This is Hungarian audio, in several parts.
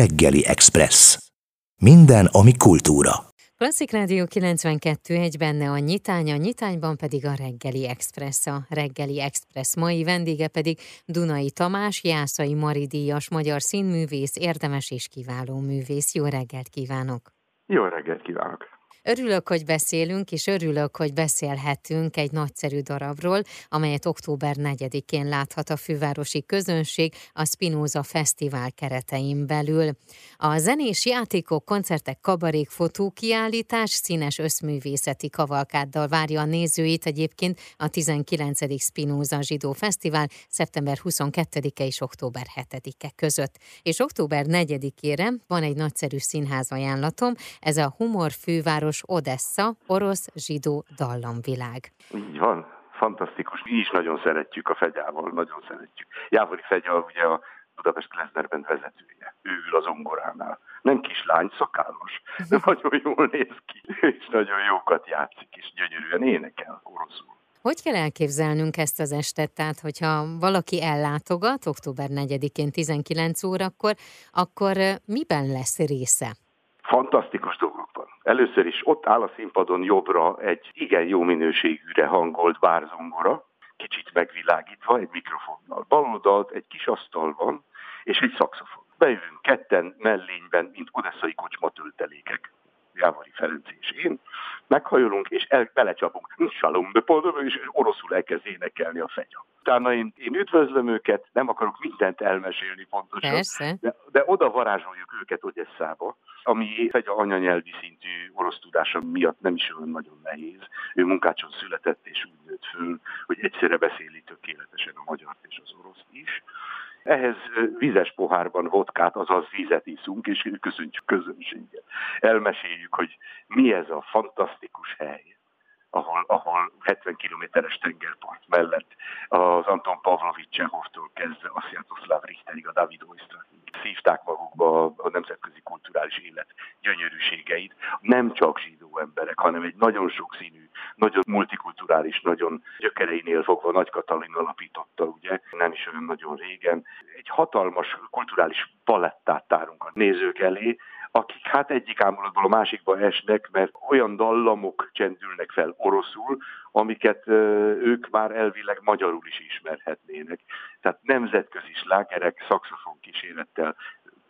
Reggeli Express. Minden, ami kultúra. Klasszik Rádió 92 egy benne a nyitány, a nyitányban pedig a Reggeli Express. A Reggeli Express mai vendége pedig Dunai Tamás, Jászai Maridíjas magyar színművész, érdemes és kiváló művész. Jó reggelt kívánok! Jó reggelt kívánok! Örülök, hogy beszélünk, és örülök, hogy beszélhetünk egy nagyszerű darabról, amelyet október 4-én láthat a fővárosi közönség a Spinoza Fesztivál keretein belül. A zenés játékok, koncertek, kabarék, fotókiállítás, színes összművészeti kavalkáddal várja a nézőit egyébként a 19. Spinoza Zsidó Fesztivál szeptember 22-e és október 7-e között. És október 4-ére van egy nagyszerű színház ajánlatom, ez a Humor Főváros város Odessa, orosz-zsidó dallamvilág. Így van, fantasztikus. Mi is nagyon szeretjük a fegyával, nagyon szeretjük. Jávori Fegya ugye a Budapest Klezmerben vezetője. Ő ül az ongoránál. Nem kislány, szakállas, de nagyon jól néz ki, és nagyon jókat játszik, és gyönyörűen énekel oroszul. Hogy kell elképzelnünk ezt az estet? Tehát, hogyha valaki ellátogat október 4-én 19 órakor, akkor miben lesz része? Fantasztikus van. Először is ott áll a színpadon jobbra egy igen jó minőségűre hangolt bárzongora, kicsit megvilágítva egy mikrofonnal. Baloldalt egy kis asztal van, és egy szakszofon. Bejövünk ketten mellényben, mint odesszai kocsma töltelékek. Jávari Ferenc és én, meghajolunk, és el, belecsapunk, salom, és oroszul elkezd énekelni a fegya. Utána én, én üdvözlöm őket, nem akarok mindent elmesélni pontosan, de, de oda varázsoljuk őket Odesszába, ami egy anyanyelvi szintű orosz tudása miatt nem is olyan nagyon nehéz. Ő munkácson született és úgy nőtt föl, hogy egyszerre beszéli tökéletesen a magyart és az oroszt is. Ehhez vizes pohárban vodkát, azaz vizet iszunk, és köszöntjük közönséget. Elmeséljük, hogy mi ez a fantasztikus hely, ahol, ahol 70 kilométeres tengerpart mellett az Anton Pavlovics Csehovtól kezdve a Sziatoszláv Richterig, a David Oistrakig szívták magukba a élet gyönyörűségeit. Nem csak zsidó emberek, hanem egy nagyon sokszínű, nagyon multikulturális, nagyon gyökereinél fogva Nagy Katalin alapította, ugye, nem is olyan nagyon régen. Egy hatalmas kulturális palettát tárunk a nézők elé, akik hát egyik ámulatból a másikba esnek, mert olyan dallamok csendülnek fel oroszul, amiket ők már elvileg magyarul is ismerhetnének. Tehát nemzetközi slágerek, szakszofon kísérettel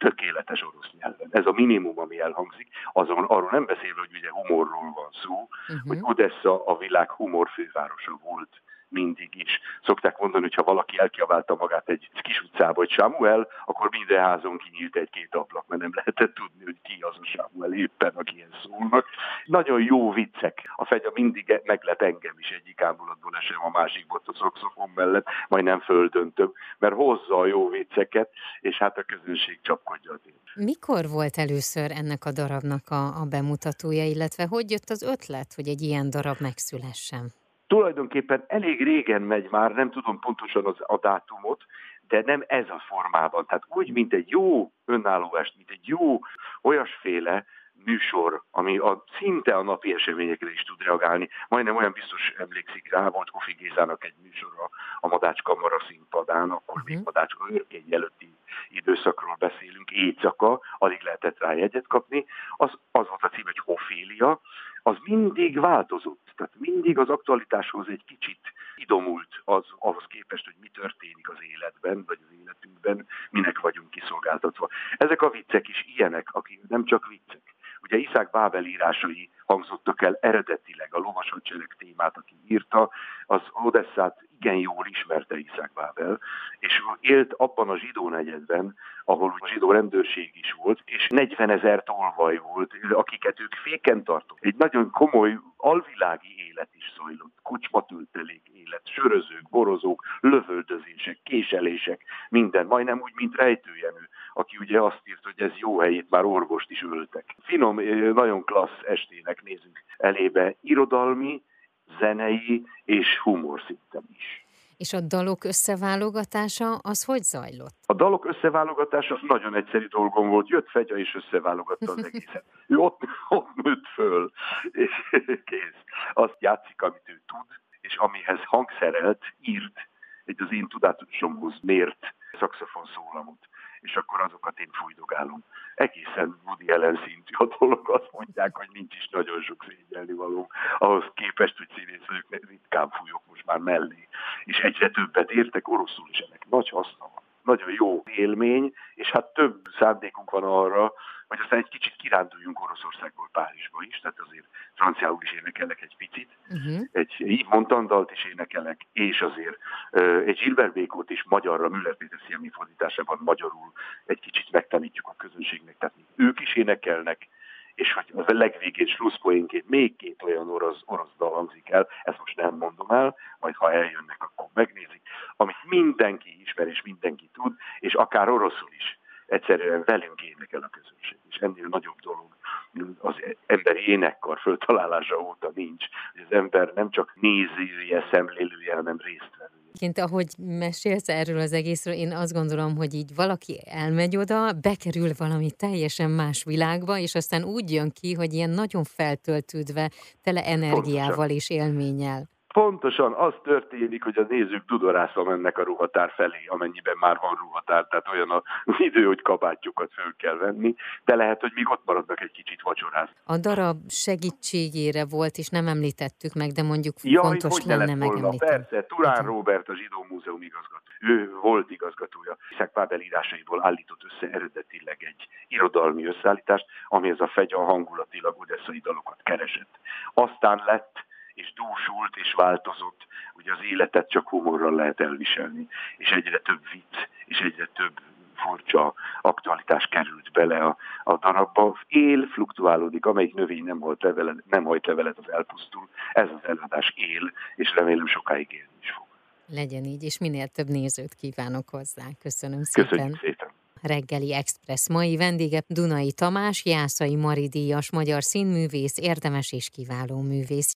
tökéletes orosz nyelven. Ez a minimum, ami elhangzik. Azon arról nem beszélve, hogy ugye humorról van szó, uh-huh. hogy Odessa a világ humor fővárosa volt mindig is. Szokták mondani, hogy ha valaki elkiabálta magát egy kis utcába, hogy Samuel, akkor minden házon kinyílt egy-két ablak, mert nem lehetett tudni, hogy ki az a Samuel éppen, aki ilyen szólnak. Nagyon jó viccek. A fegya mindig meglep engem is egyik ámulatból esem a másik volt a szokszofon mellett, majd nem földöntöm, mert hozza a jó vicceket, és hát a közönség én. Mikor volt először ennek a darabnak a, a bemutatója, illetve hogy jött az ötlet, hogy egy ilyen darab megszülessen? tulajdonképpen elég régen megy már, nem tudom pontosan az, a dátumot, de nem ez a formában. Tehát úgy, mint egy jó önálló est, mint egy jó olyasféle műsor, ami a, szinte a napi eseményekre is tud reagálni. Majdnem olyan biztos emlékszik rá, volt Kofi Gézának egy műsora a Madács Kamara színpadán, akkor uh-huh. még mhm. Madácska őrkény előtti időszakról beszélünk, éjszaka, alig lehetett rá jegyet kapni. Az, az volt a cím, hogy Hofélia, az mindig változott. Tehát mindig az aktualitáshoz egy kicsit idomult az, ahhoz képest, hogy mi történik az életben, vagy az életünkben, minek vagyunk kiszolgáltatva. Ezek a viccek is ilyenek, akik nem csak viccek. Ugye Iszák Bábel írásai hangzottak el eredetileg a lovasadsereg témát, aki írta, az Odesszát igen jól ismerte Iszák Bábel, és élt abban a zsidó negyedben, ahol zsidó rendőrség is volt, és 40 ezer tolvaj volt, akiket ők féken tartott. Egy nagyon komoly alvilági élet is zajlott, kocsmatöltelék élet, sörözők, borozók, lövöldözések, késelések, minden, majdnem úgy, mint rejtőjenő, aki ugye azt írt, hogy ez jó helyét már orvost is öltek. Finom, nagyon klassz estének nézünk elébe, irodalmi, zenei és humor szinten is. És a dalok összeválogatása az hogy zajlott? A dalok összeválogatása nagyon egyszerű dolgom volt. Jött Fegya és összeválogatta az egészet. Ő ott, ott nőtt föl, és kész. Azt játszik, amit ő tud, és amihez hangszerelt, írt egy az én tudatosomhoz mért szakszofon szólamot és akkor azokat én fújdogálom. egészen Woody Allen szintű a dolog, azt mondják, hogy nincs is nagyon sok szégyelni való. Ahhoz képest, hogy színész vagyok, ritkán fújok most már mellé, és egyre többet értek oroszul is ennek nagy haszna van. Nagyon jó élmény, és hát több szándékunk van arra, hogy aztán egy kicsit kiránduljunk Oroszországból Párizsba is, tehát azért franciául is énekelek egy picit, uh-huh. egy Yves Montandalt is énekelek, és azért egy Gilbert Békót is magyarra, Müller Péter Sziemi fordításában magyarul egy kicsit megtanítjuk a közönségnek, tehát ők is énekelnek, és hogy a legvégén slusszpoénként még két olyan orosz, orosz dal hangzik el, ezt most nem mondom el, majd ha eljönnek, akkor megnézik, amit mindenki ismer és mindenki tud, és akár oroszul is egyszerűen velünk énekel a közönség. És ennél nagyobb dolog az emberi énekkar föltalálása óta nincs, az ember nem csak nézője, szemlélője, hanem résztvevő. Ként, ahogy mesélsz erről az egészről, én azt gondolom, hogy így valaki elmegy oda, bekerül valami teljesen más világba, és aztán úgy jön ki, hogy ilyen nagyon feltöltődve, tele energiával és élménnyel. Pontosan az történik, hogy a nézők tudorászva mennek a ruhatár felé, amennyiben már van ruhatár, tehát olyan az idő, hogy kabátjukat föl kell venni, de lehet, hogy még ott maradnak egy kicsit vacsorázni. A darab segítségére volt, és nem említettük meg, de mondjuk Jaj, fontos hogy lenne megemlíteni. Persze, Turán Robert, a Zsidó Múzeum igazgató. Ő volt igazgatója. Iszák Pábel írásaiból állított össze eredetileg egy irodalmi összeállítást, amihez a fegya hangulatilag odesszai dalokat keresett. Aztán lett és dúsult és változott, ugye az életet csak humorral lehet elviselni, és egyre több vicc, és egyre több furcsa aktualitás került bele a, a darabba. Él, fluktuálódik, amelyik növény nem, halt levelet, nem hajt levelet, az elpusztul. Ez az előadás él, és remélem sokáig élni is fog. Legyen így, és minél több nézőt kívánok hozzá. Köszönöm szépen. Köszönjük szépen. Reggeli Express mai vendége Dunai Tamás, Jászai Mari díjas magyar színművész, érdemes és kiváló művész.